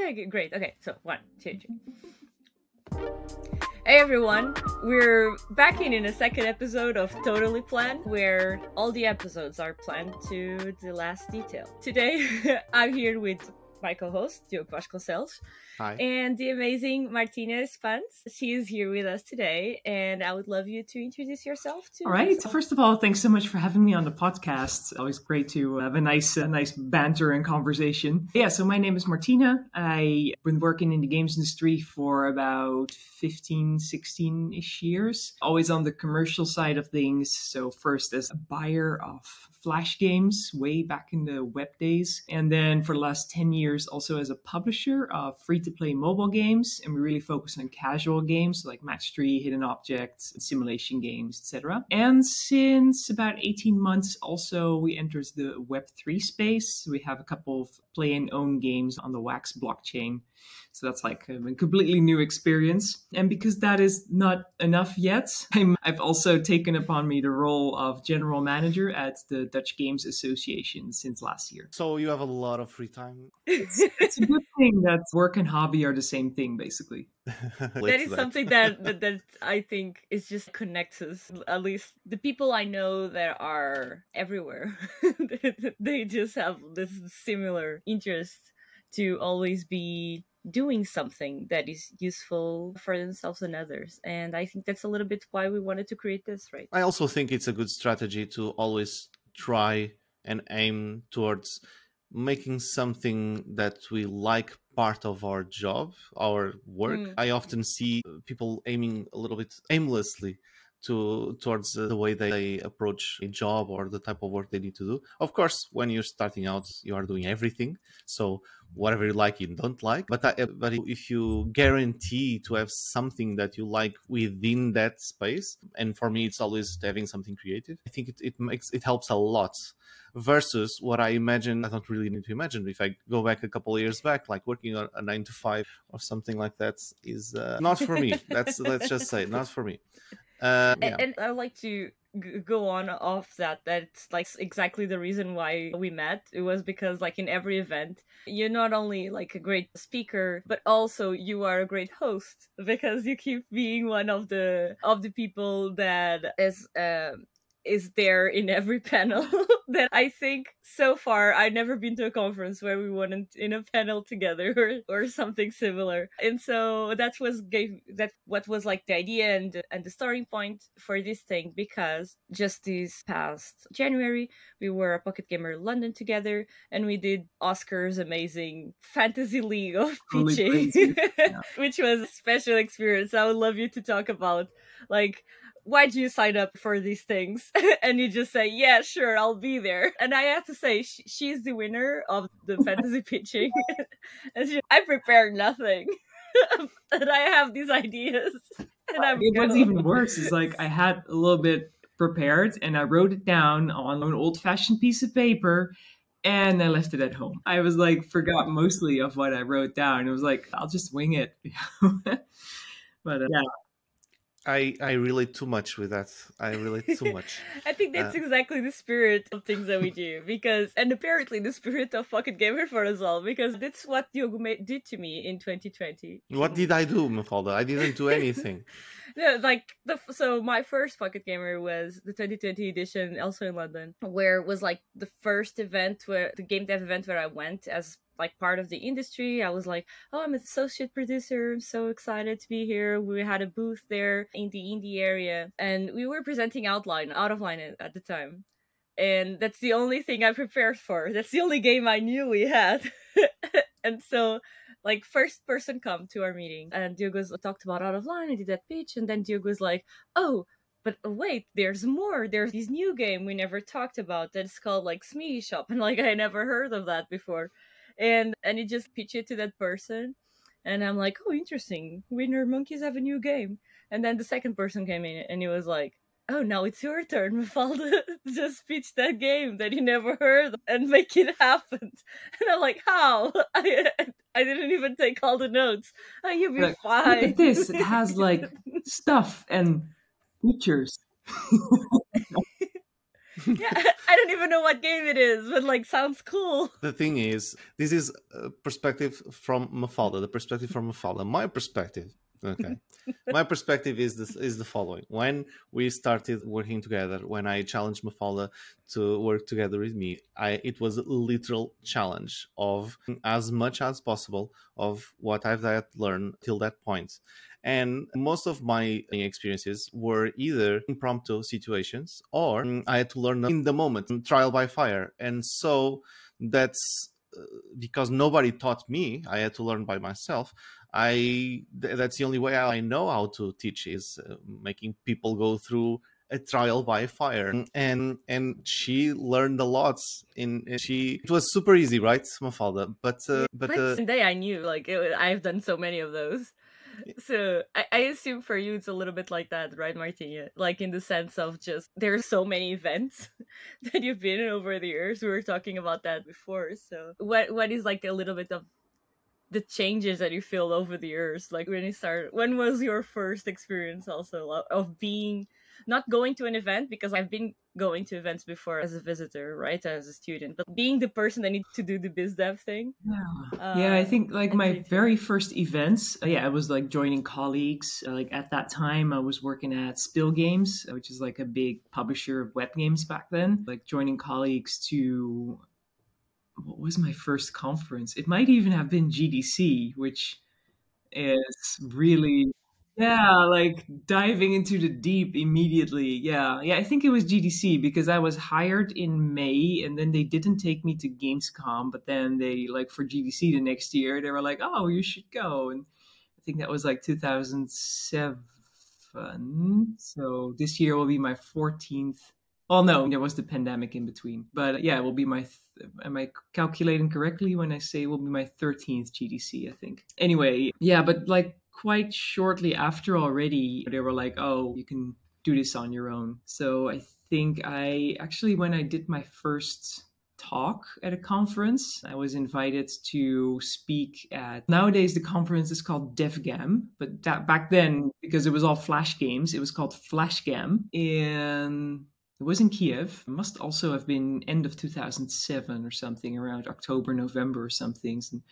Okay, great. Okay, so one, two, three. Hey everyone, we're back in in a second episode of Totally Planned, where all the episodes are planned to the last detail. Today, I'm here with my co-host, Diogo Vasconcelos, Hi. and the amazing Martine Spaans. She is here with us today, and I would love you to introduce yourself to All right. us. First of all, thanks so much for having me on the podcast. Always great to have a nice, uh, nice banter and conversation. Yeah. So my name is Martina. I've been working in the games industry for about 15, 16 ish years. Always on the commercial side of things. So first as a buyer of flash games way back in the web days, and then for the last 10 years also as a publisher of free to play mobile games. And we really focus on casual games like Match 3, Hidden Objects, simulation games, etc. And since about 18 months, also we entered the Web3 space. We have a couple of play and own games on the Wax blockchain. So that's like a completely new experience. And because that is not enough yet, I'm, I've also taken upon me the role of general manager at the Dutch Games Association since last year. So you have a lot of free time. It's a good thing that work and hobby are the same thing, basically. that is something that, that that I think is just connects us. At least the people I know that are everywhere, they just have this similar interest to always be doing something that is useful for themselves and others. And I think that's a little bit why we wanted to create this, right? I also think it's a good strategy to always try and aim towards making something that we like part of our job, our work. Mm. I often see people aiming a little bit aimlessly to towards the way they approach a job or the type of work they need to do. Of course, when you're starting out, you are doing everything. So whatever you like, you don't like. But I, but if you guarantee to have something that you like within that space, and for me, it's always having something creative. I think it, it makes it helps a lot versus what I imagine. I don't really need to imagine. If I go back a couple of years back, like working on a nine to five or something like that, is uh, not for me. That's let's just say not for me. Uh, yeah. And I would like to g- go on off that. That's like exactly the reason why we met. It was because like in every event, you're not only like a great speaker, but also you are a great host because you keep being one of the of the people that is um is there in every panel that I think so far I've never been to a conference where we weren't in a panel together or, or something similar. And so that was gave that what was like the idea and and the starting point for this thing because just this past January we were a Pocket Gamer London together and we did Oscar's amazing fantasy league of pitching. Yeah. which was a special experience. I would love you to talk about like why'd you sign up for these things? and you just say, yeah, sure, I'll be there. And I have to say, sh- she's the winner of the fantasy pitching. and she, I prepared nothing. and I have these ideas. And I'm It was even worse. It's like I had a little bit prepared and I wrote it down on an old fashioned piece of paper and I left it at home. I was like, forgot mostly of what I wrote down. It was like, I'll just wing it. but uh, yeah, I I relate too much with that. I relate too much. I think that's Uh, exactly the spirit of things that we do because, and apparently the spirit of Pocket Gamer for us all because that's what Diogo did to me in 2020. What did I do, Mafalda? I didn't do anything. Yeah, like the so my first Pocket Gamer was the 2020 edition, also in London, where it was like the first event where the game dev event where I went as like part of the industry. I was like, oh, I'm an associate producer. I'm so excited to be here. We had a booth there in the indie area, and we were presenting Outline, Out of Line at the time. And that's the only thing I prepared for. That's the only game I knew we had. and so like first person come to our meeting and Diogo's talked about out of line and did that pitch and then Diogo's like, oh, but wait, there's more. There's this new game we never talked about that's called like Smee Shop and like I never heard of that before. And and you just pitch it to that person and I'm like, oh interesting. Winner Monkeys have a new game. And then the second person came in and he was like, Oh, now it's your turn, Mafalda. Just pitch that game that you never heard and make it happen. And I'm like, how? I, I didn't even take all the notes. Oh, you'll be Like, fine. look at this. It has like stuff and features. yeah, I don't even know what game it is, but like sounds cool. The thing is, this is a perspective from Mafalda. The perspective from Mafalda. My perspective okay my perspective is this is the following when we started working together when i challenged mafalda to work together with me i it was a literal challenge of as much as possible of what i've had learned till that point and most of my experiences were either impromptu situations or i had to learn in the moment trial by fire. And so that's uh, because nobody taught me i had to learn by myself I that's the only way I know how to teach is uh, making people go through a trial by fire. And and she learned a lot in she it was super easy right mafalda? But uh, but uh, day i knew like it, i've done so many of those so I, I, assume for you it's a little bit like that right martine like in the sense of just there's so many events that you've been in over the years. We were talking about that before. So what what is like a little bit of the changes that you feel over the years? Like when you started when was your first experience also uh, of being not going to an event because i've been going to events before as a visitor right as a student but being the person that needs to do the biz dev thing yeah, uh, yeah i think like my very first events uh, yeah i was like joining colleagues uh, like at that time i was working at Spil Games which is like a big publisher of web games back then like joining colleagues to what was my first conference? It might even have been GDC, which is really yeah, like diving into the deep immediately. Yeah. Yeah, I think it was GDC because I was hired in May and then they didn't take me to Gamescom, but then they like for GDC the next year, they were like, "Oh, you should go." And I think that was like 2007. So this year will be my 14th Oh no, there was the pandemic in between. But yeah, it will be my. Th- am I calculating correctly when I say it will be my 13th GDC? I think. Anyway, yeah, but like quite shortly after already, they were like, "Oh, you can do this on your own." So I think I actually, when I did my first talk at a conference. I was invited to speak at nowadays the conference is called DevGAMM, but that back then because it was all flash games, it was called FlashGAMM. And it was in Kiev. It must also have been end of 2007 or something, around October, November or something. And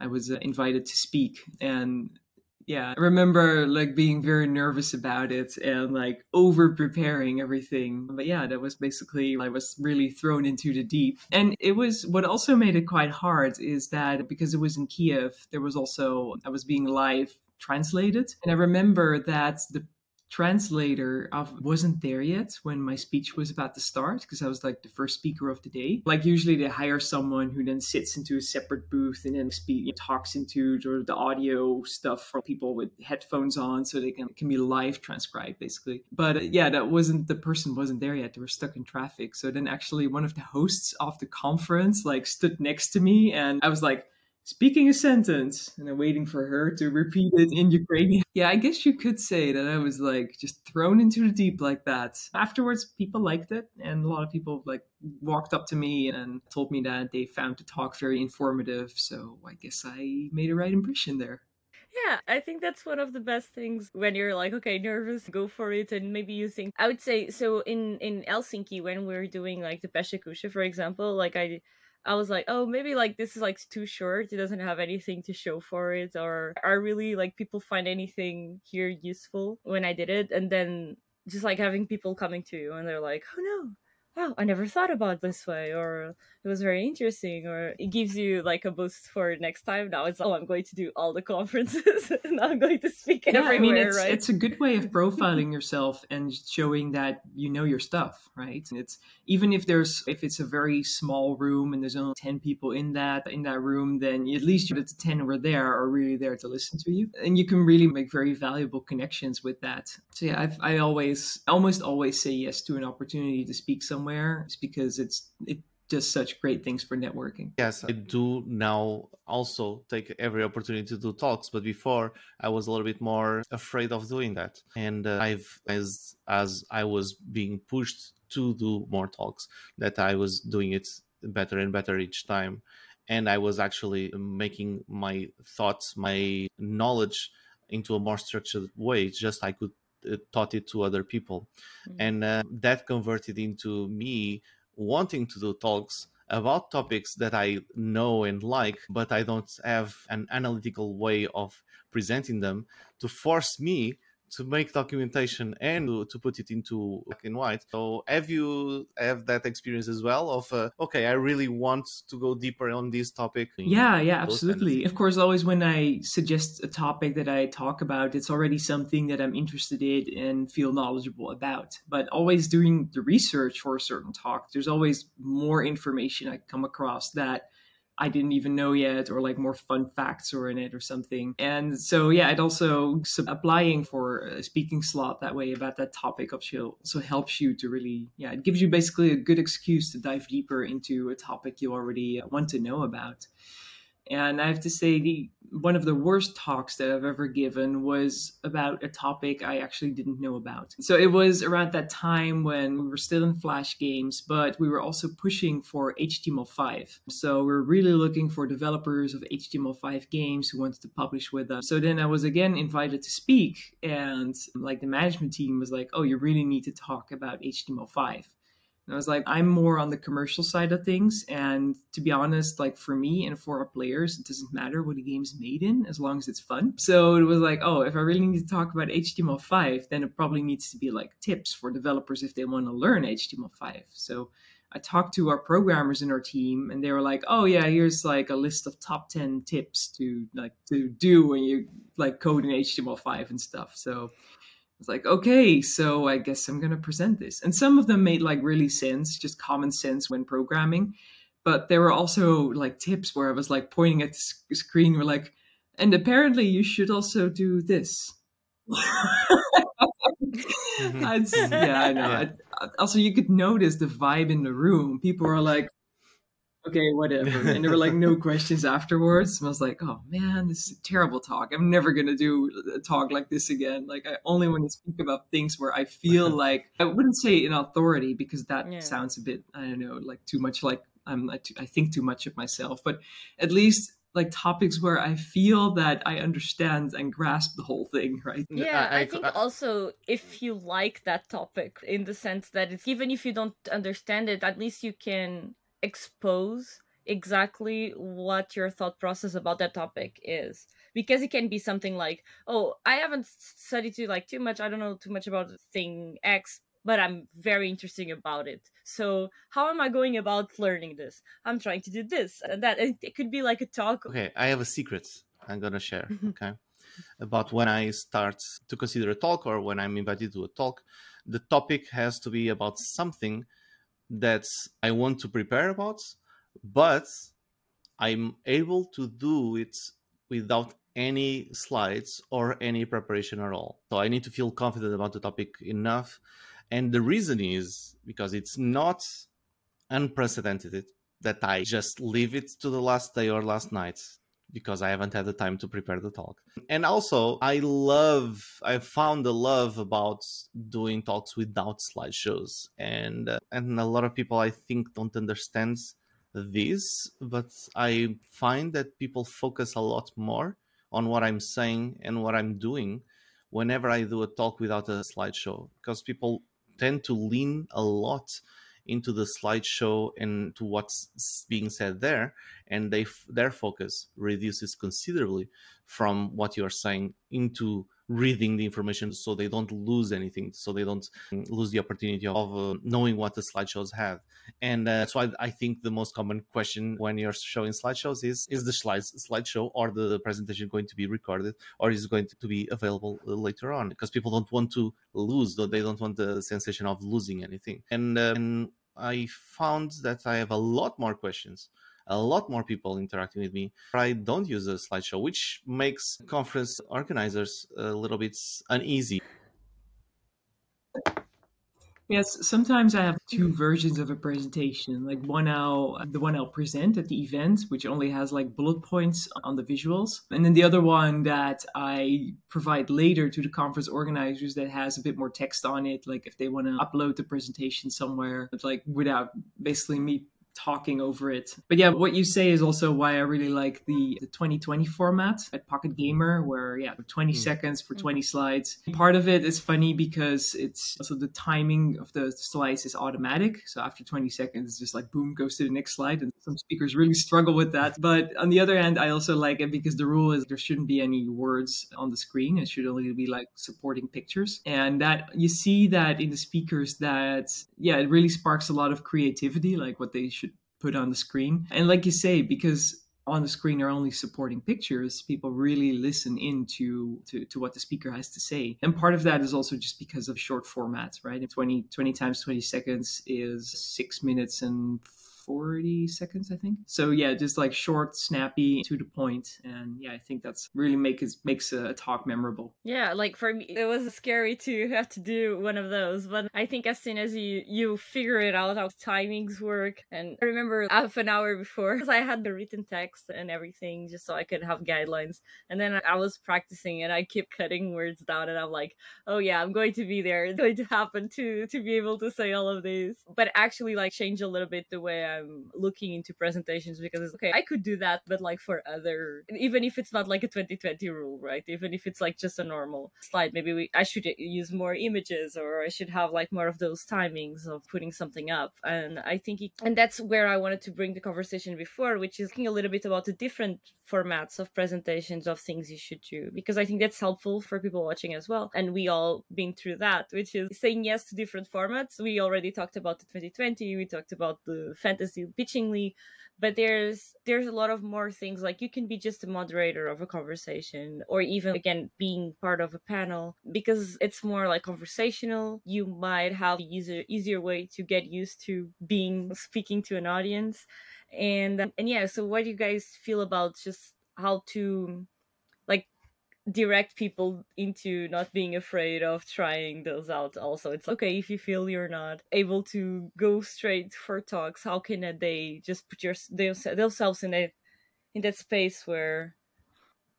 I was uh, invited to speak. And yeah, I remember like being very nervous about it and like over preparing everything. But yeah, that was basically I was really thrown into the deep. And it was what also made it quite hard is that because it was in Kiev, there was also I was being live translated. And I remember that the translator wasn't there yet when my speech was about to start because I was like the first speaker of the day. Like usually they hire someone who then sits into a separate booth and then speak talks into sort of the audio stuff for people with headphones on so they can can be live transcribed basically. But uh, yeah, that wasn't the person wasn't there yet. They were stuck in traffic. So then actually one of the hosts of the conference like stood next to me and I was like speaking a sentence and I'm waiting for her to repeat it in Ukrainian. Yeah, I guess you could say that I was like just thrown into the deep like that. Afterwards, people liked it, and a lot of people like walked up to me and told me that they found the talk very informative. So I guess I made a right impression there. Yeah, I think that's one of the best things when you're like, okay, nervous, go for it, and maybe you think. I would say so in in Helsinki when we are doing like the PechaKucha, for example, like I I was like, oh, maybe like this is like too short. It doesn't have anything to show for it, or are really like people find anything here useful when I did it, and then just like having people coming to you and they're like, oh no, wow, I never thought about this way, or it was very interesting, or it gives you like a boost for next time. Now it's, oh, I'm going to do all the conferences and I'm going to speak yeah, everywhere, I mean, it's, right? It's a good way of profiling yourself and showing that you know your stuff, right? And it's even if there's, if it's a very small room and there's only 10 people in that, in that room, then at least the 10 who are there are really there to listen to you. And you can really make very valuable connections with that. So yeah, I've, I always, almost always say yes to an opportunity to speak somewhere. It's because it's, it does such great things for networking. Yes, I do now also take every opportunity to do talks, but before I was a little bit more afraid of doing that. And uh, I've as as I was being pushed to do more talks that I was doing it better and better each time and I was actually making my thoughts, my knowledge into a more structured way. Just I could taught it to other people mm-hmm. and uh, that converted into me wanting to do talks about topics that I know and like, but I don't have an analytical way of presenting them to force me to make documentation and to, put it into black and white. So have you have that experience as well of uh, okay, I really want to go deeper on this topic? Yeah, yeah, absolutely. Kind of, of course, always when I suggest a topic that I talk about, it's already something that I'm interested in and feel knowledgeable about. But always doing the research for a certain talk, there's always more information I come across that I didn't even know yet, or like more fun facts or in it or something. And so, yeah, it also applying for a speaking slot that way about that topic also helps you to really, yeah, it gives you basically a good excuse to dive deeper into a topic you already want to know about. And I have to say, the one of the worst talks that I've ever given was about a topic I actually didn't know about. So it was around that time when we were still in Flash games, but we were also pushing for HTML5. So we we're really looking for developers of HTML5 games who wanted to publish with us. So then I was again invited to speak, and like the management team was like, "Oh, you really need to talk about HTML5." And I was like, I'm more on the commercial side of things. And to be honest, like for me and for our players, it doesn't matter what the game's made in as long as it's fun. So it was like, oh, if I really need to talk about HTML5, then it probably needs to be like tips for developers if they want to learn HTML5. So I talked to our programmers in our team and they were like, "Oh yeah, here's like a list of top 10 tips to like to do when you like code in HTML5 and stuff." So was like, okay, so I guess I'm going to present this. And some of them made like really sense, just common sense when programming. But there were also like tips where I was like pointing at the screen, we're like, and apparently you should also do this. Mm-hmm. yeah, I know. Yeah. I, also, you could notice the vibe in the room. People are like, okay, whatever. And there were like no questions afterwards. And I was like, oh man, this is a terrible talk. I'm never going to do a talk like this again. Like, I only want to speak about things where I feel like, I wouldn't say in authority because that yeah. sounds a bit, I don't know, like too much like I'm, I, I think too much of myself, but at least like topics where I feel that I understand and grasp the whole thing, right? Yeah, I, I, I think I, also if you like that topic in the sense that it's even if you don't understand it, at least you can expose exactly what your thought process about that topic is. Because it can be something like oh i haven't studied too like too much i don't know too much about thing x but i'm very interesting about it. So how am i going about learning this? I'm trying to do this and that. It could be like a talk okay i have a secret i'm gonna share okay? About when i start to consider a talk or when i'm invited to a talk. The topic has to be about something that I want to prepare about, but I'm able to do it without any slides or any preparation at all. So I need to feel confident about the topic enough. And the reason is because it's not unprecedented that I just leave it to the last day or last night because I haven't had the time to prepare the talk. And also, I love, I found a love about doing talks without slideshows. And, uh, and a lot of people, I think, don't understand this, but I find that people focus a lot more on what I'm saying and what I'm doing whenever I do a talk without a slideshow because people tend to lean a lot into the slideshow and to what's being said there and they their focus reduces considerably from what you're saying into reading the information so they don't lose anything so they don't lose the opportunity of uh, knowing what the slideshows have. And uh, that's why i think the most common question when you're showing slideshows is is the slides slideshow or the presentation going to be recorded or is it going to be available later on? Because people don't want to lose though they don't want the sensation of losing anything. And, uh, and i found that i have a lot more questions a lot more people interacting with me. I don't use a slideshow, which makes conference organizers a little bit uneasy. Yes, sometimes I have two versions of a presentation. Like one I'll the one I'll present at the event, which only has like bullet points on the visuals. And then the other one that I provide later to the conference organizers that has a bit more text on it, like if they want to upload the presentation somewhere, it's like without basically me talking over it. But yeah, what you say is also why I really like the, the 2020 format at Pocket Gamer, where yeah, 20 mm. seconds for 20 slides. Part of it is funny because it's also the timing of the slides is automatic. So after 20 seconds, it's just like boom, goes to the next slide. And some speakers really struggle with that. But on the other hand, I also like it because the rule is there shouldn't be any words on the screen. It should only be like supporting pictures. And that you see that in the speakers that, yeah, it really sparks a lot of creativity, like what they should put on the screen. And like you say, because on the screen are only supporting pictures, people really listen into to, to what the speaker has to say. And part of that is also just because of short formats, right? 20, 20 times 20 seconds is six minutes and 40 seconds, I think. So yeah, just like short, snappy, to the point, and yeah, I think that's really makes makes a talk memorable. Yeah, like for me, it was scary to have to do one of those, but I think as soon as you you figure it out how timings work, and I remember half an hour before, because I had the written text and everything, just so I could have guidelines, and then I was practicing and I kept cutting words down, and I'm like, oh yeah, I'm going to be there. It's going to happen to to be able to say all of these, but actually like change a little bit the way I I'm looking into presentations because it's okay, I could do that, but like for other, even if it's not like a 2020 rule, right? Even if it's like just a normal slide, maybe we, I should use more images or I should have like more of those timings of putting something up. And I think, it, and that's where I wanted to bring the conversation before, which is talking a little bit about the different formats of presentations of things you should do because I think that's helpful for people watching as well. And we all been through that, which is saying yes to different formats. We already talked about the 2020, we talked about the fantasy pitchingly, but there's there's a lot of more things like you can be just a moderator of a conversation or even again being part of a panel because it's more like conversational. You might have easier easier way to get used to being speaking to an audience. And and yeah so what do you guys feel about just how to direct people into not being afraid of trying those out also. It's okay if you feel you're not able to go straight for talks. How can they just put your themselves in a in that space where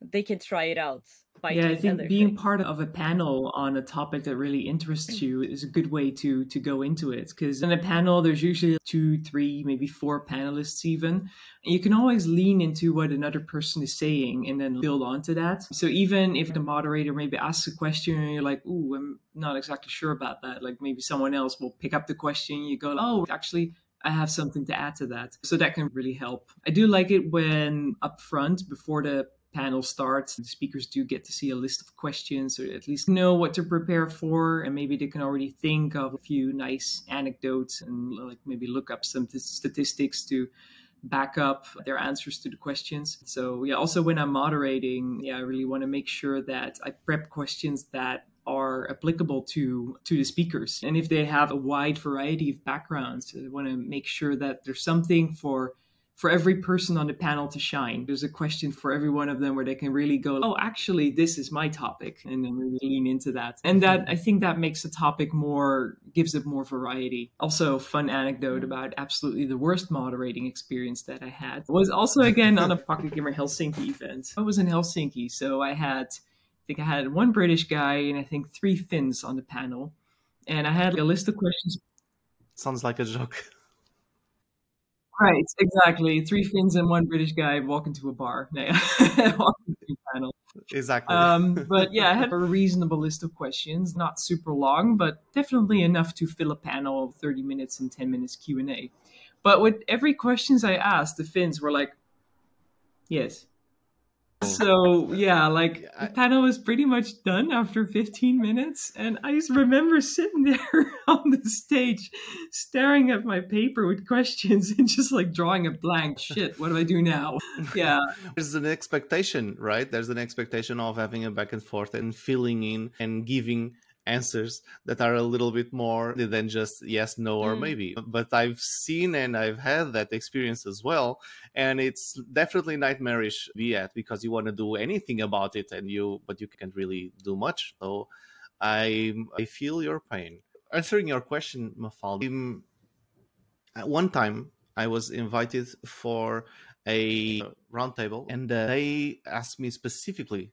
they can try it out yeah, I think being things. part of a panel on a topic that really interests you is a good way to to go into it. Because in a panel, there's usually two, three, maybe four panelists even. And you can always lean into what another person is saying and then build onto that. So even if the moderator maybe asks a question and you're like, "Ooh, I'm not exactly sure about that," like maybe someone else will pick up the question. You go, "Oh, actually." I have something to add to that. So that can really help. I do like it when up front, before the panel starts, the speakers do get to see a list of questions or at least know what to prepare for. And maybe they can already think of a few nice anecdotes and like maybe look up some t- statistics to back up their answers to the questions. So yeah, also when I'm moderating, yeah, I really want to make sure that I prep questions that are applicable to to the speakers. And if they have a wide variety of backgrounds, I want to make sure that there's something for for every person on the panel to shine. There's a question for every one of them where they can really go, oh, actually, this is my topic, and then really lean into that. And that I think that makes the topic more, gives it more variety. Also, fun anecdote mm-hmm. about absolutely the worst moderating experience that I had was also again on a Pocket Gamer Helsinki event. I was in Helsinki, so I had, I think I had one British guy and I think three Finns on the panel, and I had a list of questions. Sounds like a joke. Right, exactly. Three Finns and one British guy walk into a bar. Exactly. Um, but yeah, I had a reasonable list of questions, not super long, but definitely enough to fill a panel of 30 minutes and 10 minutes Q&A. But with every questions I asked, the Finns were like, yes, so yeah, like the panel was pretty much done after 15 minutes, and I just remember sitting there on the stage, staring at my paper with questions and just like drawing a blank. Shit, what do I do now? Yeah, there's an expectation, right? There's an expectation of having a back and forth and filling in and giving answers that are a little bit more than just yes, no, or mm. maybe. But I've seen and I've had that experience as well. And it's definitely nightmarish at because you want to do anything about it and you, but you can't really do much. So I, I feel your pain. Answering your question, Mafalda, at one time I was invited for a roundtable and they asked me specifically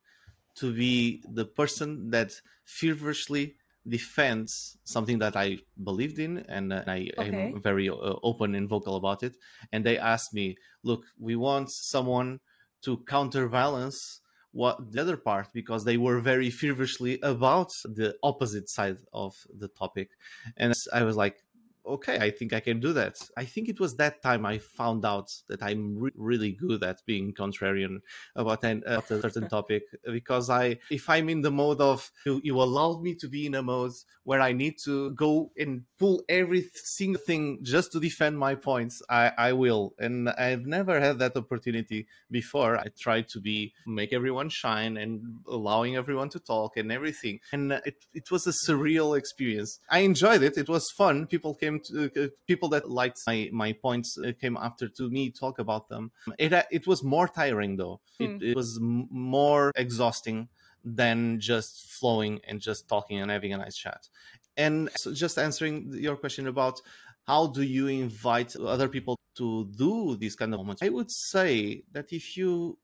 to be the person that feverishly defends something that I believed in and uh, I Okay. am very uh, open and vocal about it. And they asked me, look, we want someone to counterbalance what the other part because they were very feverishly about the opposite side of the topic. And I was like, okay, I think I can do that. I think it was that time I found out that I'm re- really good at being contrarian about, an, about a certain topic because I, if I'm in the mode of you, you allowed me to be in a mode where I need to go and pull every single thing just to defend my points, I, I will. And I've never had that opportunity before. I tried to be make everyone shine and allowing everyone to talk and everything. And it, it was a surreal experience. I enjoyed it. It was fun. People came to uh, people that liked my, my points uh, came after to me talk about them. It uh, it was more tiring though. Hmm. It, it was m- more exhausting than just flowing and just talking and having a nice chat. And so just answering your question about how do you invite other people to do these kind of moments, I would say that if you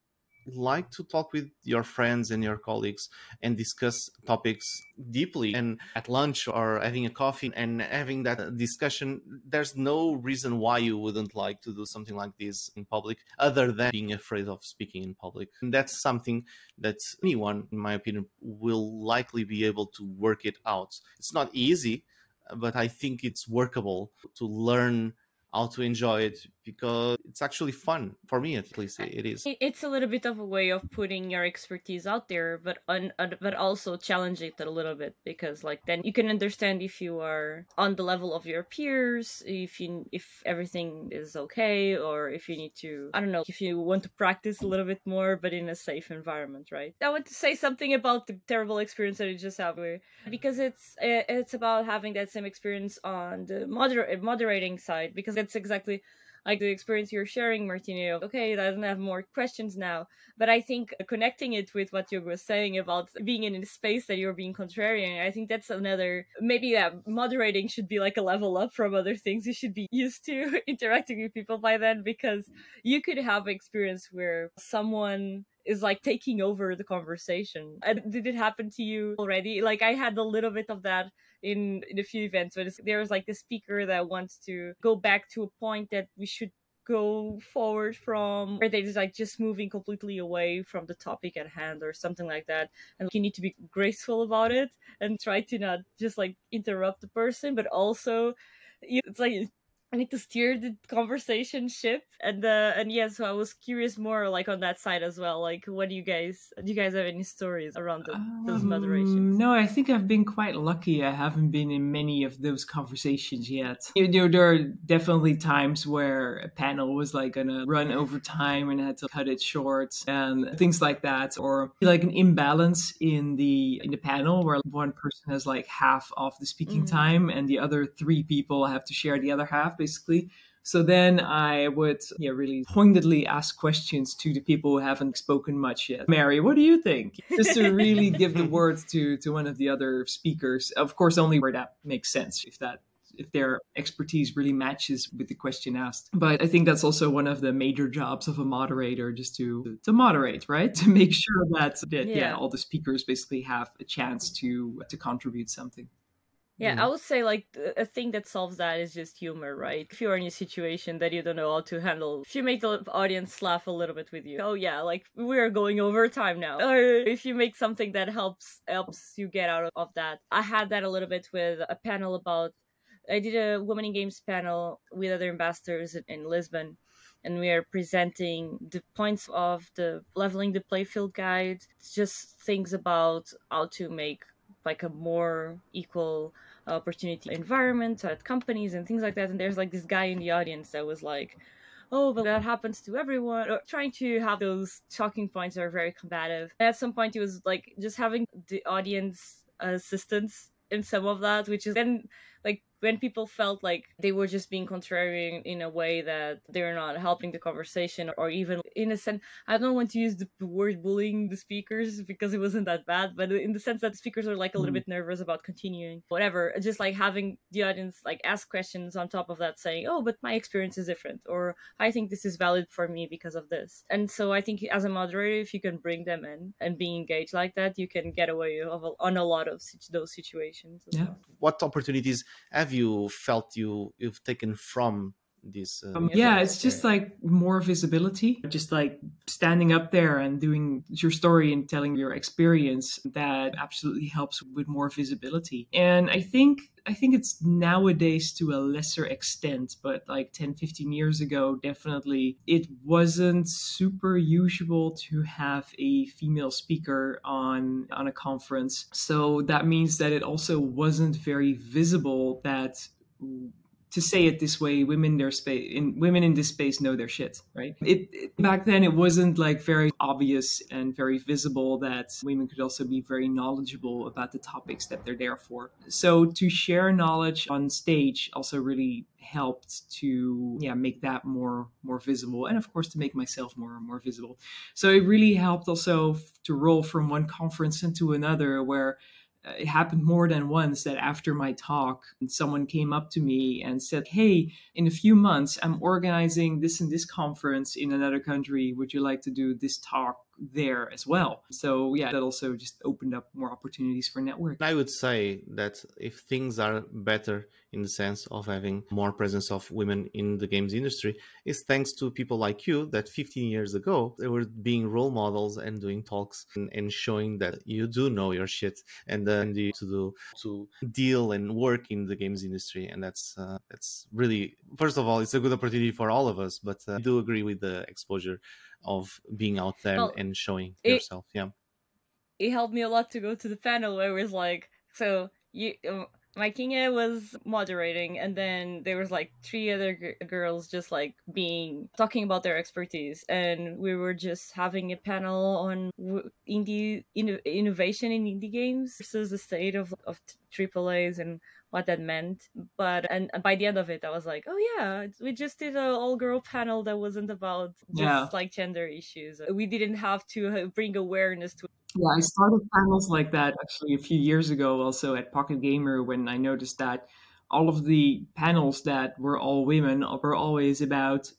like to talk with your friends and your colleagues and discuss topics deeply. And at lunch or having a coffee and having that discussion there's no reason why you wouldn't like to do something like this in public other than being afraid of speaking in public. And that's something that anyone in my opinion will likely be able to work it out. It's not easy but i think it's workable to learn how to enjoy it because it's actually fun for me at least it is It's a little bit of a way of putting your expertise out there, but un- but also challenge it a little bit because like then you can understand if you are on the level of your peers, if you if everything is okay, or if you need to I don't know if you want to practice a little bit more, but in a safe environment, right? I want to say something about the terrible experience that you just had where because it's it's about having that same experience on the moder- moderating side because that's exactly like the experience you're sharing, Martino. Okay, I don't have more questions now. But I think connecting it with what you were saying about being in a space that you're being contrarian, I think that's another maybe that moderating should be like a level up from other things. You should be used to interacting with people by then because you could have experience where someone is like taking over the conversation. Did it happen to you already? Like I had a little bit of that in in a few events But it's- there's like a speaker that wants to go back to a point that we should go forward from or they're just like just moving completely away from the topic at hand or something like that. And you need to be graceful about it and try to not just like interrupt the person but also it's like I need to steer the conversation ship and uh and yeah so I was curious more like on that side as well like what do you guys do you guys have any stories around the, those Um, moderations No, I think I've been quite lucky. I haven't been in many of those conversations yet. You know, there are definitely times where a panel was like gonna run over time and I had to cut it short and things like that, or like an imbalance in the in the panel where one person has like half of the speaking Mm. time and the other three people have to share the other half, basically. So then I would yeah, really pointedly ask questions to the people who haven't spoken much yet. Mary, what do you think? Just to really give the words to, to one of the other speakers. Of course, only where that makes sense, if that if their expertise really matches with the question asked. But I think that's also one of the major jobs of a moderator, just to to moderate, right? To make sure that, that yeah. Yeah. all the speakers basically have a chance to to contribute something. Yeah, Mm. I would say like a thing that solves that is just humor, right? If you're in a situation that you don't know how to handle, if you make the audience laugh a little bit with you, oh yeah, like we're going over time now, or if you make something that helps helps you get out of, that. I had that a little bit with a panel about. I did a women in games panel with other ambassadors in, in Lisbon, and we are presenting the points of the leveling the playfield guide, just things about how to make like a more equal opportunity environment at companies and things like that. And there's like this guy in the audience that was like, oh, but that happens to everyone, or trying to have those talking points that are very combative. And at some point, it was like just having the audience assistance in some of that, which is then when people felt like they were just being contrarian in a way that they're not helping the conversation or even in a sense i don't want to use the word bullying the speakers because it wasn't that bad but in the sense that the speakers are like a little mm. bit nervous about continuing whatever just like having the audience like ask questions on top of that saying oh but my experience is different or i think this is valid for me because of this and so i think as a moderator if you can bring them in and be engaged like that you can get away of, on a lot of those situations yeah. Well. what opportunities have you felt you you've taken from these uh, um, yeah it's just like more visibility. Just like standing up there and doing your story and telling your experience that absolutely helps with more visibility. And i think i think it's nowadays to a lesser extent but like 10 15 years ago definitely it wasn't super usual to have a female speaker on on a conference. So that means that it also wasn't very visible that to say it this way, women their space in women in this space know their shit, right? It, it, back then it wasn't like very obvious and very visible that women could also be very knowledgeable about the topics that they're there for. So to share knowledge on stage also really helped to yeah make that more more visible and of course to make myself more more visible so it really helped also to roll from one conference into another where it happened more than once that after my talk, someone came up to me and said, Hey, in a few months, I'm organizing this and this conference in another country. Would you like to do this talk there as well. So yeah, that also just opened up more opportunities for network. I would say that if things are better in the sense of having more presence of women in the games industry, is thanks to people like you that 15 years ago they were being role models and doing talks and, and showing that you do know your shit and then you to do to deal and work in the games industry and that's uh, that's really first of all it's a good opportunity for all of us but uh, I do agree with the exposure of being out there well, and showing it, yourself. Yeah, it helped me a lot to go to the panel where it was like, so you. Um, my Kinga was moderating, and then there was like three other g- girls just like being talking about their expertise, and we were just having a panel on w- indie in- innovation in indie games versus the state of of AAA's and what that meant. But and by the end of it, I was like, oh yeah, we just did an all girl panel that wasn't about just yeah. like gender issues. We didn't have to uh, bring awareness to. Yeah, I started panels like that actually a few years ago, also at Pocket Gamer, when I noticed that all of the panels that were all women uh, were always about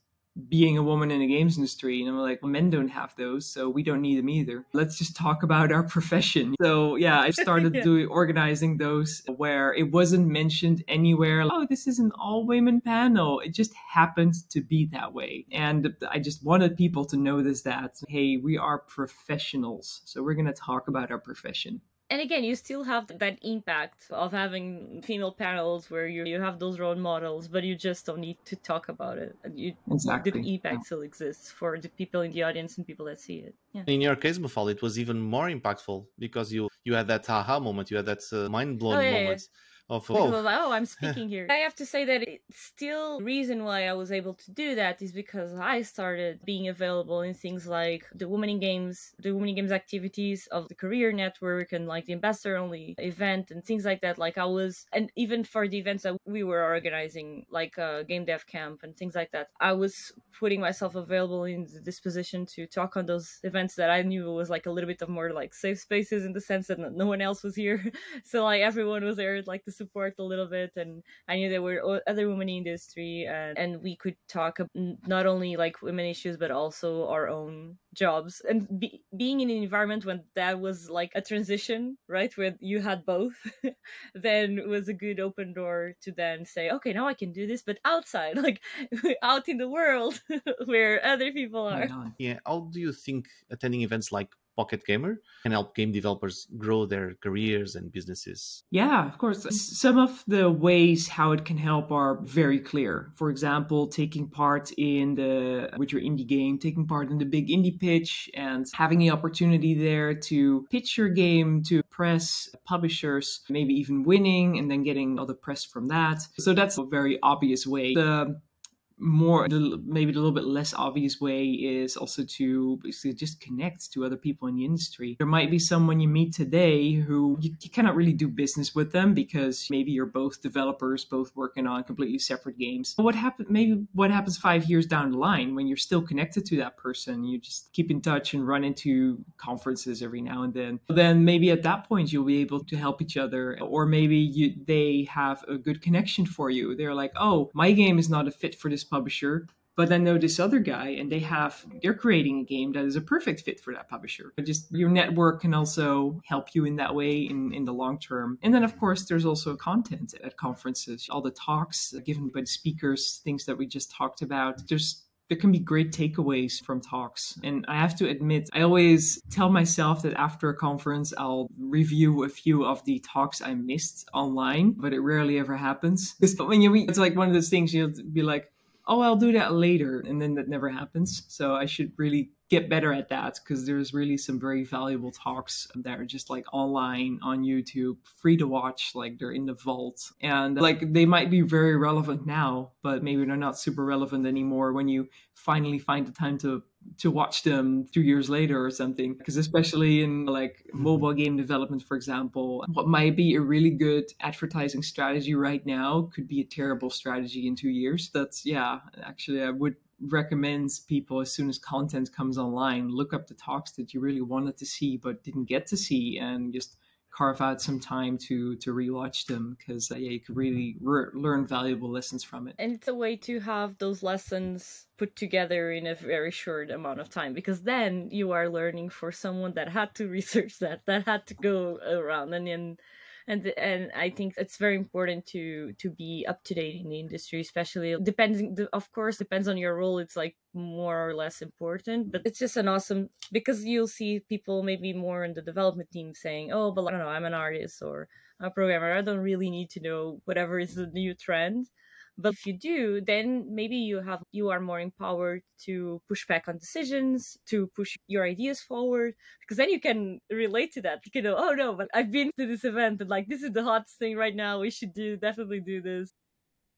being a woman in the games industry. And I'm like, well, men don't have those, so we don't need them either. Let's just talk about our profession. So yeah, I started yeah. doing organizing those where it wasn't mentioned anywhere. Like, oh, this is an all women panel. It just happened to be that way. And I just wanted people to notice that, hey, we are professionals. So we're going to talk about our profession and again you still have that impact of having female panels where you, you have those role models but you just don't need to talk about it you, exactly. the impact yeah. still exists for the people in the audience and people that see it yeah. in your case Mafal, it was even more impactful because you you had that aha moment you had that uh, mind-blowing oh, yeah, moment of oh. oh i'm speaking here. I have to say that it's still reason why i was able to do that is because i started being available in things like the women in games the women in games activities of the career network and like the ambassador only event and things like that. Like i was and even for the events that we were organizing like a uh, game dev camp and things like that i was putting myself available in this position to talk on those events that i knew was like a little bit of more like safe spaces in the sense that no one else was here. So like everyone was there like the support a little bit and i knew there were other women in the industry and, and we could talk not only like women issues but also our own jobs. And be, being in an environment when that was like a transition right where you had both then was a good open door to then say okay now i can do this but outside like out in the world where other people are. yeah. How do you think attending events like Pocket Gamer can help game developers grow their careers and businesses? Yeah, of course. Some of the ways how it can help are very clear. For example, taking part in the with your indie game, taking part in the big indie pitch and having the opportunity there to pitch your game to press publishers, maybe even winning and then getting all the press from that. So that's a very obvious way. The more maybe a little bit less obvious way is also to basically just connect to other people in the industry. There might be someone you meet today who you, you cannot really do business with them because maybe you're both developers both working on completely separate games. But what happens maybe what happens five years down the line when you're still connected to that person you just keep in touch and run into conferences every now and then. Then maybe at that point you'll be able to help each other or maybe you, they have a good connection for you. They're like oh my game is not a fit for this publisher but then know this other guy and they have they're creating a game that is a perfect fit for that publisher but just your network can also help you in that way in, in the long term and then of course there's also content at conferences all the talks given by the speakers things that we just talked about there's there can be great takeaways from talks. And I have to admit, I always tell myself that after a conference, I'll review a few of the talks I missed online, but it rarely ever happens. But when you, it's like one of those things you'll be like, oh, I'll do that later. And then that never happens. So I should really get better at that because there's really some very valuable talks that are just like online on YouTube, free to watch. Like they're in the vault and like they might be very relevant now, but maybe they're not super relevant anymore when you finally find the time to to watch them two years later or something. Because especially in like mm-hmm. mobile game development for example what might be a really good advertising strategy right now could be a terrible strategy in two years. That's yeah actually i would recommends people as soon as content comes online look up the talks that you really wanted to see but didn't get to see and just carve out some time to to rewatch them because uh, yeah you could really re- learn valuable lessons from it. And it's a way to have those lessons put together in a very short amount of time because then you are learning for someone that had to research that that had to go around and then and and I think it's very important to to be up to date in the industry, especially depending. Of course, depends on your role. It's like more or less important, but it's just an awesome because you'll see people maybe more in the development team saying, "Oh, but I don't know, I'm an artist or a programmer. I don't really need to know whatever is the new trend." But if you do, then maybe you have you are more empowered to push back on decisions, to push your ideas forward, because then you can relate to that. You know, oh no, but I've been to this event and like this is the hottest thing right now. We should do definitely do this.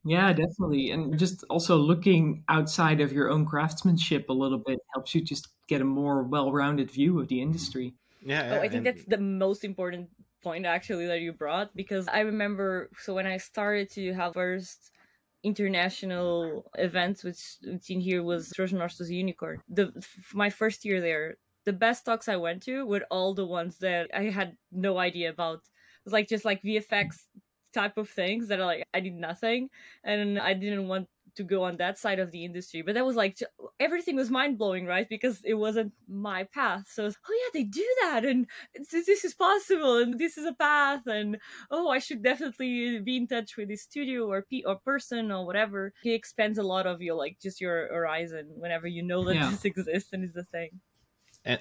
Yeah, definitely. And just also looking outside of your own craftsmanship a little bit helps you just get a more well-rounded view of the industry. Yeah, oh, I think that's the most important point actually that you brought because I remember so when I started to have first international events, which seen here was Trojan Horse Unicorn. The my first year there, the best talks I went to were all the ones that I had no idea about. It was like just like VFX type of things that are like I did nothing, and I didn't want to go on that side of the industry. But that was like everything was mind blowing, right? Because it wasn't my path. So, was, oh yeah, they do that, and this is possible, and this is a path, and oh, I should definitely be in touch with this studio or p or person or whatever. It expands a lot of your like just your horizon whenever you know that yeah. this exists and is a thing. And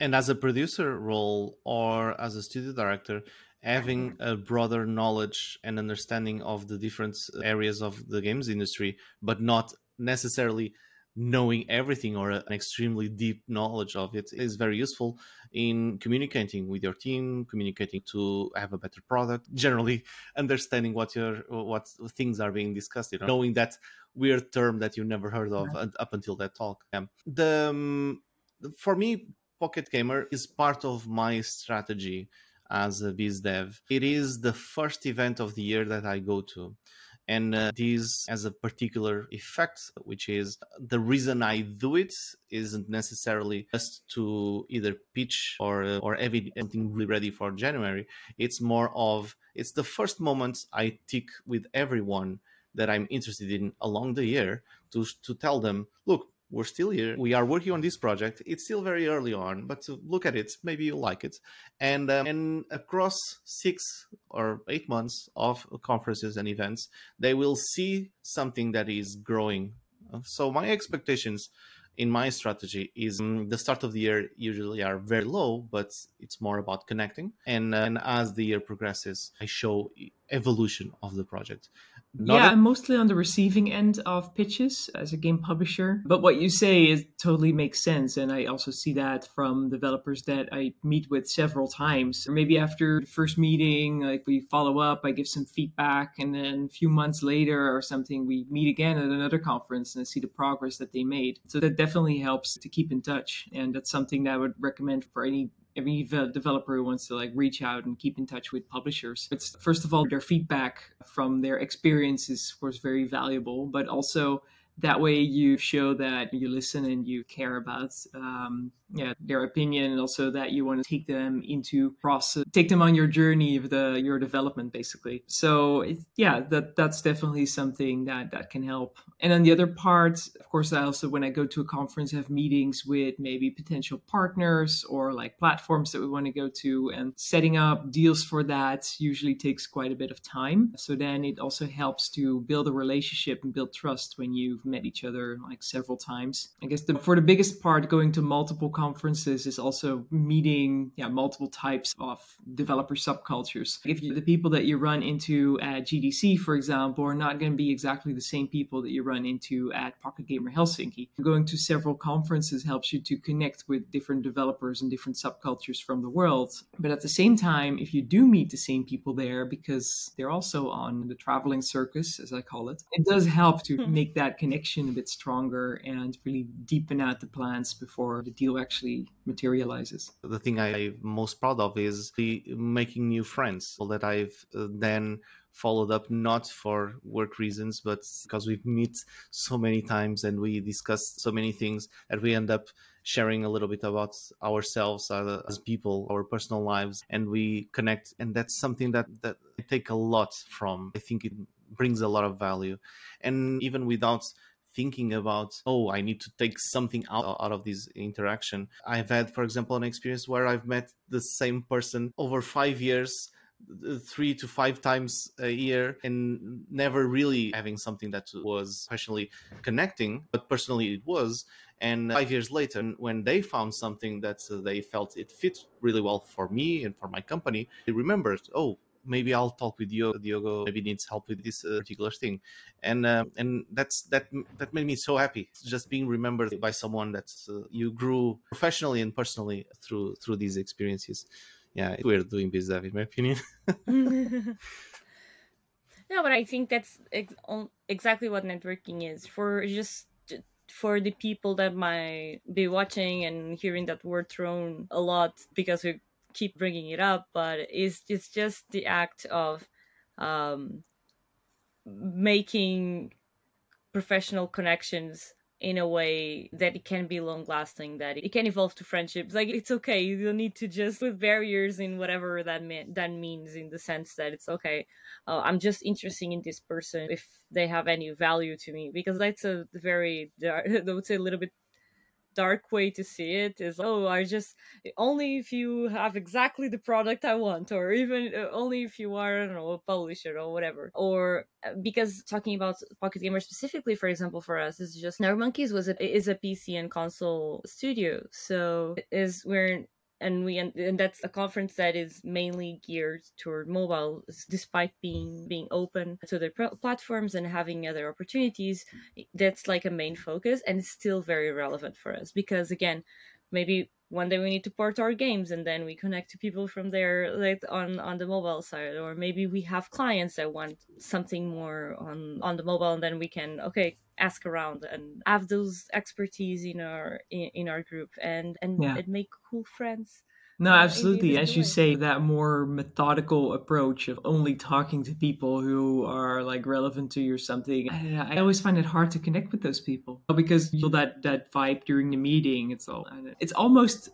and as a producer role or as a studio director having mm-hmm. a broader knowledge and understanding of the different uh, areas of the games industry, but not necessarily knowing everything or uh, an extremely deep knowledge of it is very useful in communicating with your team communicating to have a better product generally understanding what your uh, what things are being discussed you know, knowing that weird term that you never heard of right. up until that talk yeah. the um, for me pocket gamer is part of my strategy as a biz dev. It is the first event of the year that I go to. And uh, this has a particular effect, which is the reason I do it isn't necessarily just to either pitch or uh, or have something really ready for January. It's more of it's the first moment I tick with everyone that I'm interested in along the year to to tell them, look, we're still here. We are working on this project. It's still very early on, but look at it. Maybe you'll like it. And um, and across six or eight months of conferences and events, they will see something that is growing. So my expectations in my strategy is um, the start of the year usually are very low, but it's more about connecting. And, uh, and as the year progresses, I show evolution of the project Not yeah, a- I'm mostly on the receiving end of pitches as a game publisher. But what you say is totally makes sense. And I also see that from developers that I meet with several times. Or maybe after the first meeting, like we follow up, I give some feedback, and then a few months later or something, we meet again at another conference and I see the progress that they made. So that definitely helps to keep in touch. And that's something that I would recommend for any every ve- developer who wants to like reach out and keep in touch with publishers. It's first of all their feedback from their experience is of course very valuable but also that way you show that you listen and you care about um, yeah their opinion and also that you want to take them into process take them on your journey of the uh, your development basically. So it, yeah that that's definitely something that that can help. And on the other part of course i also when i go to a conference have meetings with maybe potential partners or like platforms that we want to go to and setting up deals for that usually takes quite a bit of time. So then it also helps to build a relationship and build trust when you've met each other like several times. I guess the, for the biggest part going to multiple conferences is also meeting yeah multiple types of developer subcultures. If you, the people that you run into at gdc for example are not going to be exactly the same people that you run into at pocket gamer helsinki. Going to several conferences helps you to connect with different developers and different subcultures from the world. But at the same time if you do meet the same people there because they're also on the traveling circus as i call it it does help to hmm. make that connection a bit stronger and really deepen out the plans before the deal actually materializes. The thing I'm most proud of is the making new friends. That I've uh, then followed up not for work reasons but because we've met so many times and we discussed so many things that we end up sharing a little bit about ourselves uh, as people our personal lives and we connect. And that's something that that I take a lot from. I think it brings a lot of value. And even without thinking about oh i need to take something out, out of this interaction. I've had for example an experience where i've met the same person over five years uh, three to five times a year and never really having something that was personally connecting but personally it was. And five years later when they found something that they felt it fit really well for me and for my company they remembered oh maybe I'll talk with Diogo. Diogo maybe needs help with this uh, particular thing, and uh, and that's that that made me so happy. Just being remembered by someone that uh, you grew professionally and personally through through these experiences. Yeah, weird doing biz dev, in my opinion. no, but I think that's ex- exactly what networking is for just for the people that might be watching and hearing that word thrown a lot because we keep bringing it up, but it's it's just the act of um, making professional connections in a way that it can be long lasting, that it can evolve to friendships. Like it's okay, you don't need to just put barriers in whatever that mean, that means in the sense that it's okay. Uh, I'm just interested in this person if they have any value to me because that's a very I would say a little bit dark way to see it is oh i just only if you have exactly the product i want or even uh, only if you are i don't know a publisher or whatever or uh, because talking about pocket gamer specifically for example for us is just Nerd Monkeys was a, is a pc and console studio. So is we're and we and that's a conference that is mainly geared toward mobile despite being being open to their platforms and having other opportunities that's like a main focus and it's still very relevant for us because again maybe one day we need to port our games and then we connect to people from there like on on the mobile side or maybe we have clients that want something more on on the mobile and then we can okay ask around and have those expertise in our in, in our group and and, Yeah. and make cool friends No, absolutely. As you say, that more methodical approach of only talking to people who are like relevant to you or something. I, I always find it hard to connect with those people because you feel that that vibe during the meeting. It's all. It's almost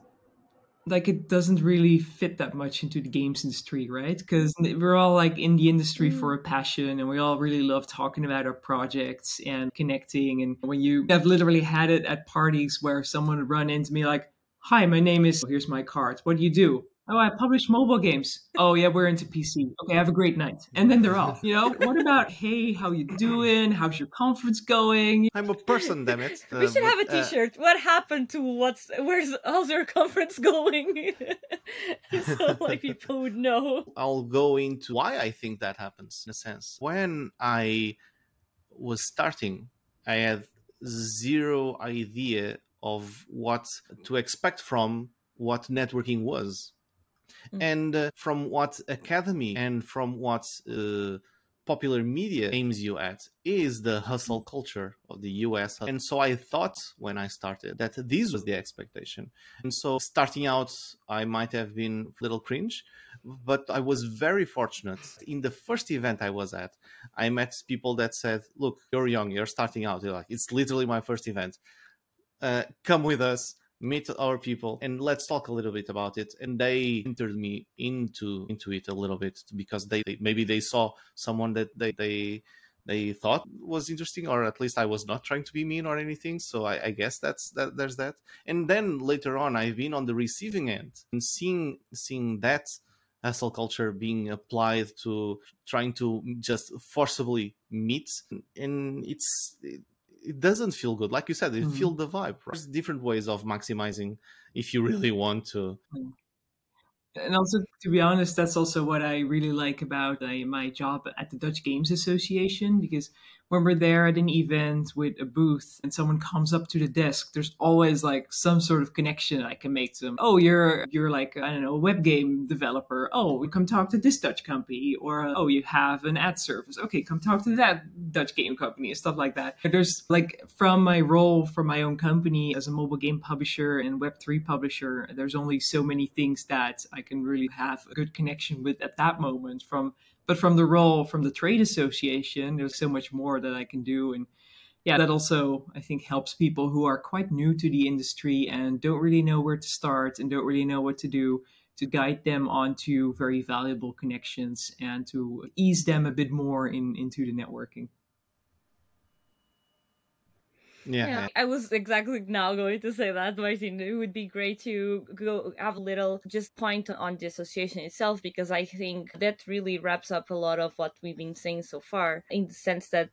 like it doesn't really fit that much into the games industry, right? Because we're all like in the industry for a passion and we all really love talking about our projects and connecting. And when you have literally had it at parties where someone would run into me like, Hi, my name is. Here's my card. What do you do? Oh, I publish mobile games. Oh, yeah, we're into PC. Okay, have a great night. And then they're off. You know, what about, hey, how you doing? How's your conference going? I'm a person, damn it. we Uh, should have a uh, T-shirt. what happened to what's where's how's your conference going? so like people would know. I'll go into why I think that happens in a sense. When I was starting, I had zero idea of what to expect from what networking was. Mm. And uh, from what academy and from what uh, popular media aims you at is the hustle culture of the US. And so I thought when I started that this was the expectation. And so starting out, I might have been a little cringe, but I was very fortunate. In the first event I was at, I met people that said, Look, you're young, you're starting out. You're like, it's literally my first event. Uh, come with us meet our people and let's talk a little bit about it. And they entered me into into it a little bit because they, they maybe they saw someone that they they they thought was interesting or at least i was not trying to be mean or anything. So i, I guess that's that there's that. And then later on i've been on the receiving end and seeing seeing that hustle culture being applied to trying to just forcibly meet. And it's it doesn't feel good. Like you said, it mm-hmm. feel the vibe. Right? There's different ways of maximizing if you really want to. And also, to be honest, that's also what I really like about uh, my job at the Dutch Games Association because when we're there at an event with a booth and someone comes up to the desk, there's always like some sort of connection I can make to them. Oh, you're you're like I don't know a web game developer. Oh, come talk to this Dutch company, or oh, you have an ad service. Okay, come talk to that Dutch game company and stuff like that. There's like from my role for my own company as a mobile game publisher and Web three publisher, there's only so many things that I can really have a good connection with at that moment from but from the role from the trade association there's so much more that i can do. And yeah that also i think helps people who are quite new to the industry and don't really know where to start and don't really know what to do to guide them onto very valuable connections and to ease them a bit more in into the networking yeah, yeah, I was exactly now going to say that, Martin. It would be great to go have a little just point on the association itself because I think that really wraps up a lot of what we've been saying so far in the sense that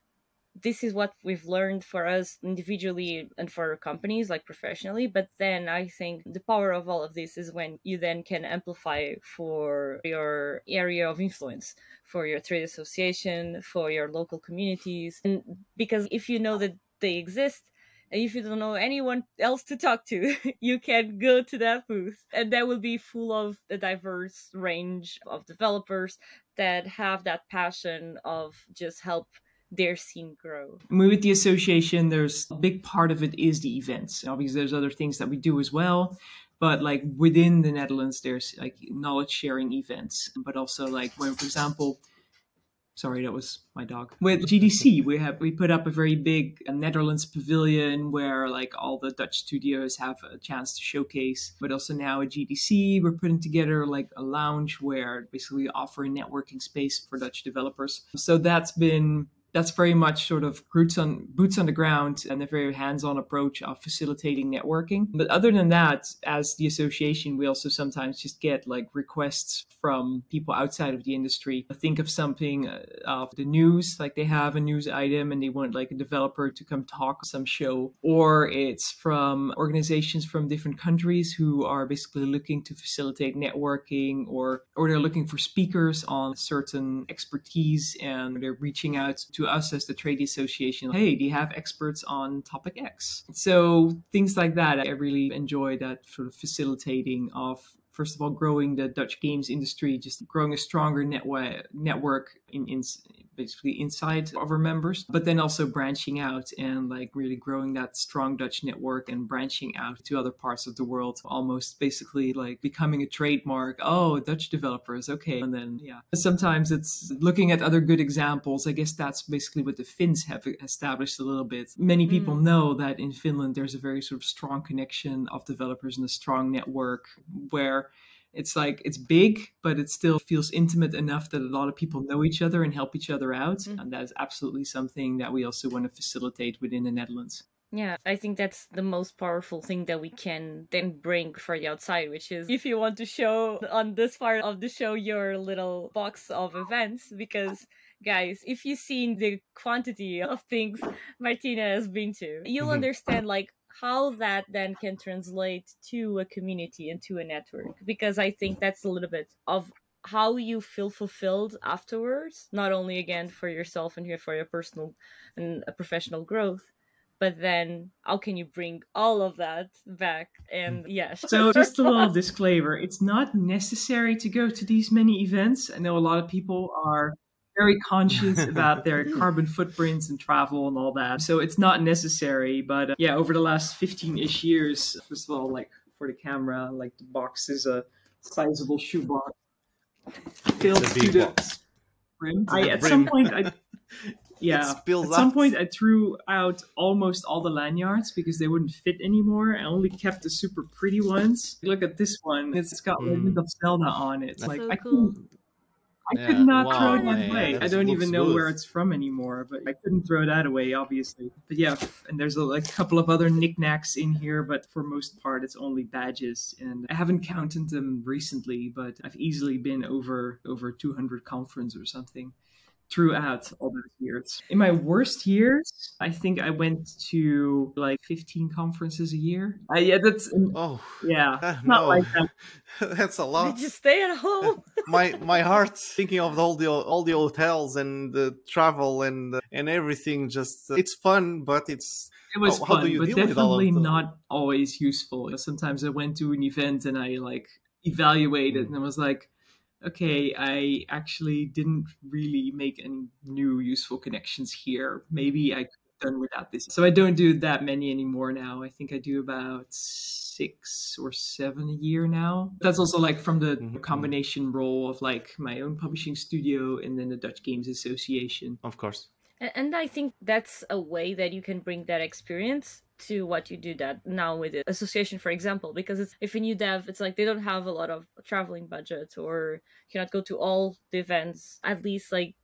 this is what we've learned for us individually and for companies like professionally. But then i think the power of all of this is when you then can amplify for your area of influence for your trade association for your local communities. And because if you know that they exist and if you don't know anyone else to talk to you can go to that booth and that will be full of a diverse range of developers that have that passion of just help their scene grow. With the association, there's a big part of it is the events. Obviously, there's other things that we do as well. But like within the Netherlands, there's like knowledge sharing events, but also like when, for example, Sorry, that was my dog. With GDC, we have we put up a very big uh, Netherlands pavilion where like all the Dutch studios have a chance to showcase. But also now at GDC, we're putting together like a lounge where basically offer a networking space for Dutch developers. So that's been that's very much sort of boots on boots on the ground and a very hands-on approach of facilitating networking. But other than that, as the association, we also sometimes just get like requests from people outside of the industry. Think of something uh, of the news, like they have a news item and they want like a developer to come talk some show, or it's from organizations from different countries who are basically looking to facilitate networking, or or they're looking for speakers on certain expertise and they're reaching out to us as the trade association hey do you have experts on topic x? So things like that i really enjoy that sort of facilitating of first of all growing the dutch games industry just growing a stronger network network in, in basically inside of our members, but then also branching out and like really growing that strong Dutch network and branching out to other parts of the world, almost basically like becoming a trademark. Oh, Dutch developers, okay. And then, yeah, sometimes it's looking at other good examples. I guess that's basically what the Finns have established a little bit. Many people mm. know that in Finland, there's a very sort of strong connection of developers and a strong network where it's like it's big, but it still feels intimate enough that a lot of people know each other and help each other out. Mm-hmm. And that is absolutely something that we also want to facilitate within the Netherlands. Yeah, I think that's the most powerful thing that we can then bring for the outside, which is if you want to show on this part of the show your little box of events, because guys, if you've seen the quantity of things Martine has been to, you'll mm-hmm. understand like how that then can translate to a community and to a network. Because i think that's a little bit of how you feel fulfilled afterwards not only again for yourself and here for your personal and uh, professional growth but then how can you bring all of that back and mm. yes. So just a little disclaimer. It's not necessary to go to these many events. I know a lot of people are very conscious about their carbon footprints and travel and all that so it's not necessary but uh, yeah over the last 15ish years first of all like for the camera like the box is a sizable shoebox filled to the brim. I, at some point I yeah. At some point, I threw out almost all the lanyards because they wouldn't fit anymore. I only kept the super pretty ones. Look at this one; it's got mm. Legend of Zelda on it. That's like so I cool. couldn't, I yeah. could not wow, throw that away. I don't even know where it's from anymore, but I couldn't throw that away, obviously. But yeah, and there's a like, couple of other knickknacks in here, but for most part, it's only badges. And I haven't counted them recently, but I've easily been over over 200 conference or something throughout all those years. In my worst years, I think I went to like 15 conferences a year. Uh, yeah, that's oh yeah, uh, not no. like that. that's a lot. Did you stay at home? my my heart thinking of all the all the hotels and the travel and and everything. Just uh, it's fun, but it's it was how, fun, how but definitely not always useful. Sometimes I went to an event and I like evaluated mm. and I was like okay, I actually didn't really make any new useful connections here. Maybe I could have done without this. So I don't do that many anymore now. I think I do about six or seven a year now. That's also like from the mm-hmm. combination role of like my own publishing studio and then the Dutch Games Association. Of course. And I think that's a way that you can bring that experience to what you do that now with the association for example because it's if a new dev it's like they don't have a lot of traveling budget or cannot go to all the events at least like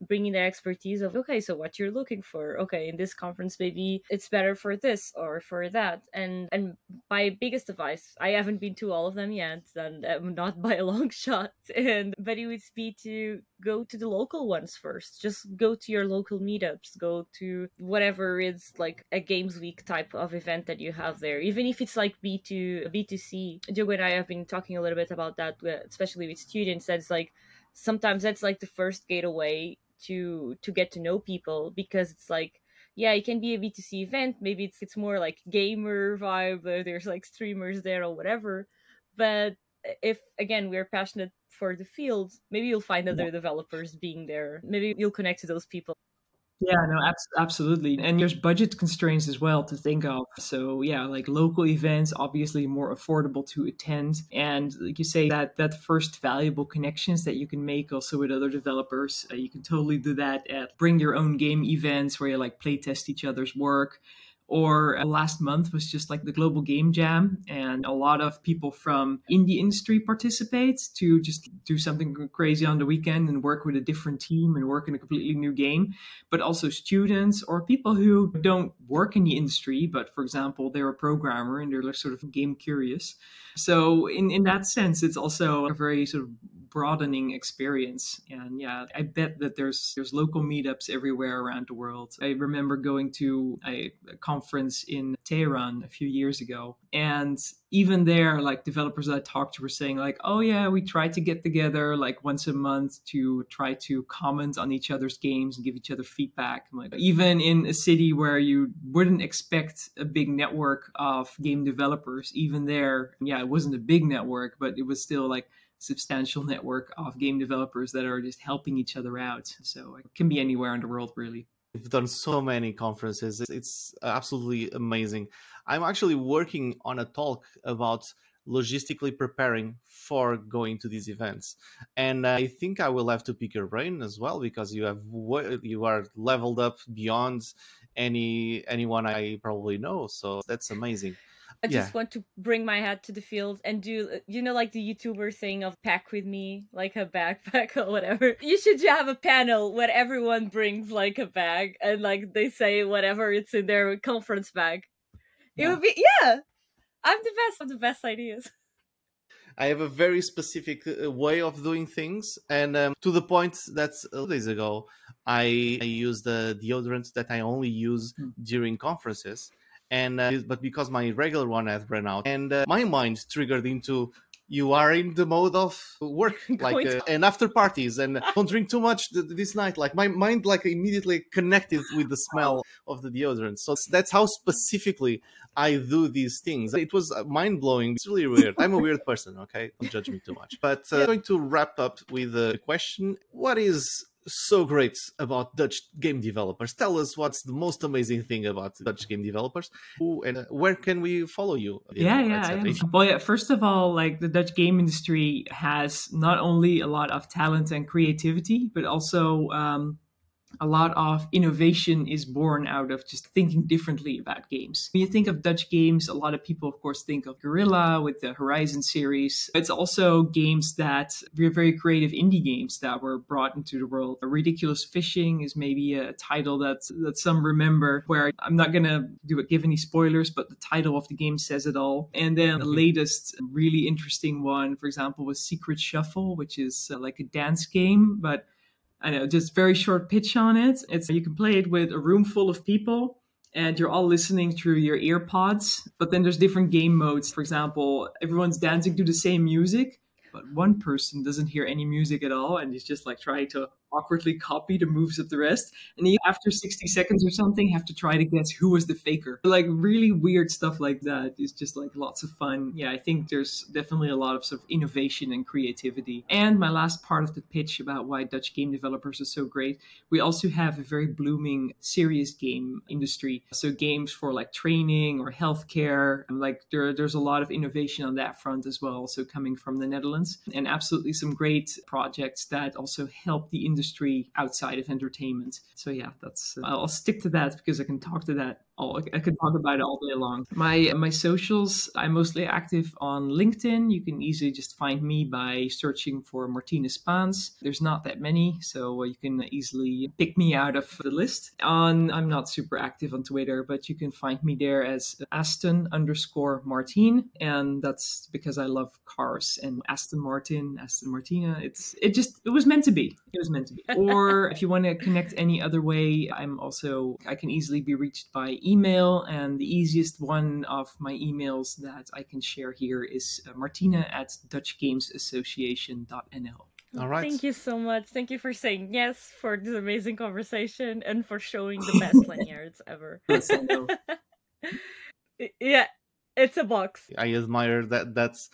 bringing their expertise of okay so what you're looking for? Okay in this conference maybe it's better for this or for that. And and my biggest advice i haven't been to all of them yet and I'm not by a long shot. And but it would be to go to the local ones first. Just go to your local meetups. Go to whatever is like a games week type of event that you have there. Even if it's like b2 b2c Diogo and i have been talking a little bit about that uh, especially with students. That's like sometimes that's like the first gateway to to get to know people because it's like yeah it can be a b2c event. Maybe it's it's more like gamer vibe there's like streamers there or whatever. But if again we're passionate for the field maybe you'll find other developers being there. Maybe you'll connect to those people yeah, no, absolutely. And there's budget constraints as well to think of. So, yeah, like local events, obviously more affordable to attend. And like you say, that that first valuable connections that you can make also with other developers, uh, you can totally do that at bring your own game events where you like play test each other's work or uh, last month was just like the global game jam and a lot of people from indie industry participate to just do something crazy on the weekend and work with a different team and work in a completely new game. But also students or people who don't work in the industry but for example they're a programmer and they're sort of game curious. So in, in that sense it's also a very sort of broadening experience. And yeah, I bet that there's there's local meetups everywhere around the world. I remember going to a, a conference in Tehran a few years ago, and even there, like developers that I talked to were saying, like, oh yeah, we try to get together like once a month to try to comment on each other's games and give each other feedback. Like even in a city where you wouldn't expect a big network of game developers, even there, yeah, it wasn't a big network, but it was still like substantial network of game developers that are just helping each other out. So it can be anywhere in the world, really. We've done so many conferences. It's absolutely amazing. I'm actually working on a talk about logistically preparing for going to these events and i think i will have to pick your brain as well because you have you are leveled up beyond any anyone i probably know so that's amazing I just yeah. want to bring my hat to the field and do, uh, you know, like the YouTuber thing of pack with me, like a backpack or whatever. You should have a panel where everyone brings like a bag and like they say whatever it's in their conference bag. It yeah. would be, yeah. I'm the best of the best ideas. I have a very specific uh, way of doing things, and um, to the point that uh, days ago, I, I used the deodorant that I only use mm. during conferences, and uh, but because my regular one had run out, and uh, my mind triggered into you are in the mode of work like uh, and after parties and don't drink too much th- this night like my mind like immediately connected with the smell of the deodorant. So that's how specifically i do these things. It was mind blowing it's really weird. I'm a weird person okay? Don't judge me too much. But uh, i'm going to wrap up with a question. What is so great about Dutch game developers. Tell us what's the most amazing thing about Dutch game developers. Who and uh, where can we follow you? you yeah, know, yeah, yeah. Well, yeah, first of all, like the Dutch game industry has not only a lot of talent and creativity, but also um, a lot of innovation is born out of just thinking differently about games. When you think of Dutch games, a lot of people, of course, think of Guerrilla with the Horizon series. It's also games that were very creative indie games that were brought into the world. Ridiculous Fishing is maybe a title that that some remember. Where I'm not gonna do it, give any spoilers, but the title of the game says it all. And then the Mhm. latest really interesting one, for example, was Secret Shuffle, which is uh, like a dance game, but I know, just very short pitch on it. It's you can play it with a room full of people and you're all listening through your ear pods. But then there's different game modes. For example, everyone's dancing to the same music, but one person doesn't hear any music at all and he's just like trying to awkwardly copy the moves of the rest. And after 60 seconds or something, have to try to guess who was the faker. Like really weird stuff like that is just like lots of fun. Yeah, I think there's definitely a lot of sort of innovation and creativity. And my last part of the pitch about why Dutch game developers are so great, we also have a very blooming serious game industry. So games for like training or healthcare, and like there, there's a lot of innovation on that front as well. So coming from the Netherlands, and absolutely some great projects that also help the industry outside of entertainment. So yeah, that's I'll stick to that because I can talk to that I could talk about it all day long. My my socials, I'm mostly active on LinkedIn. You can easily just find me by searching for Martine Spaans. There's not that many, so uh, you can easily pick me out of the list. On I'm not super active on Twitter, but you can find me there as Aston underscore Martin, and that's because I love cars and Aston Martin, Aston Martine. It's it just it was meant to be. It was meant to be. Or if you want to connect any other way, I'm also I can easily be reached by email, and the easiest one of my emails that I can share here is uh, martine at dutchgamesassociation.nl. All right. Thank you so much. Thank you for saying yes for this amazing conversation and for showing the best lanyards ever. Yes, I know. yeah, it's a box. I admire that. That's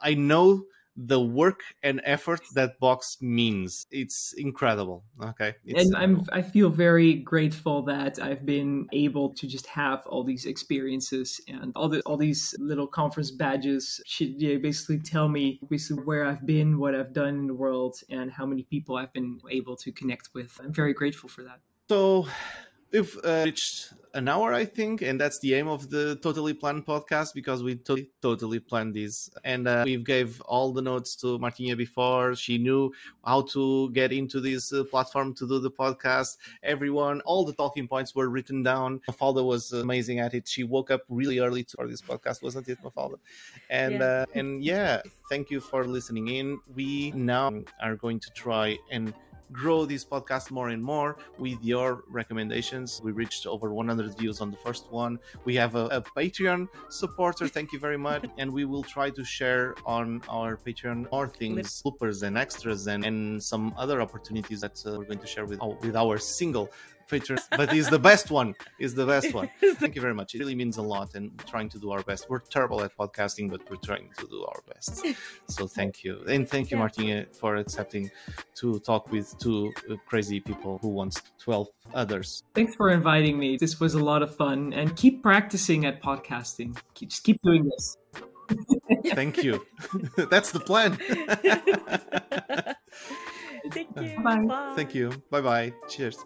I know the work and effort that box means. It's incredible. Okay, it's and I'm. I feel very grateful that I've been able to just have all these experiences and all the all these little conference badges should yeah, basically tell me basically where I've been, what I've done in the world, and how many people I've been able to connect with. I'm very grateful for that. So we've uh, reached an hour, I think, and that's the aim of the Totally Planned podcast because we totally, totally planned this. And uh, we gave all the notes to Martine before. She knew how to get into this uh, platform to do the podcast. Everyone, all the talking points were written down. Mafalda was amazing at it. She woke up really early for this podcast, wasn't it, Mafalda? And Yeah. uh, and yeah, thank you for listening in. We now are going to try and grow this podcast more and more with your recommendations. We reached over 100 views on the first one. We have a, a Patreon supporter. Thank you very much. And we will try to share on our Patreon more things, bloopers and extras, and, and some other opportunities that uh, we're going to share with with our single Patreon. But is the best one. Is the best one. Thank you very much. It really means a lot, and we're trying to do our best. We're terrible at podcasting, but we're trying to do our best. So thank you, and thank you, Yeah. Martine, for accepting to talk with two uh, crazy people who wants twelve others. Thanks for inviting me. This was a lot of fun, and keep practicing at podcasting. Keep, just keep doing this. Thank you. That's the plan. Thank you. Bye. Bye. thank you. Bye bye. Cheers.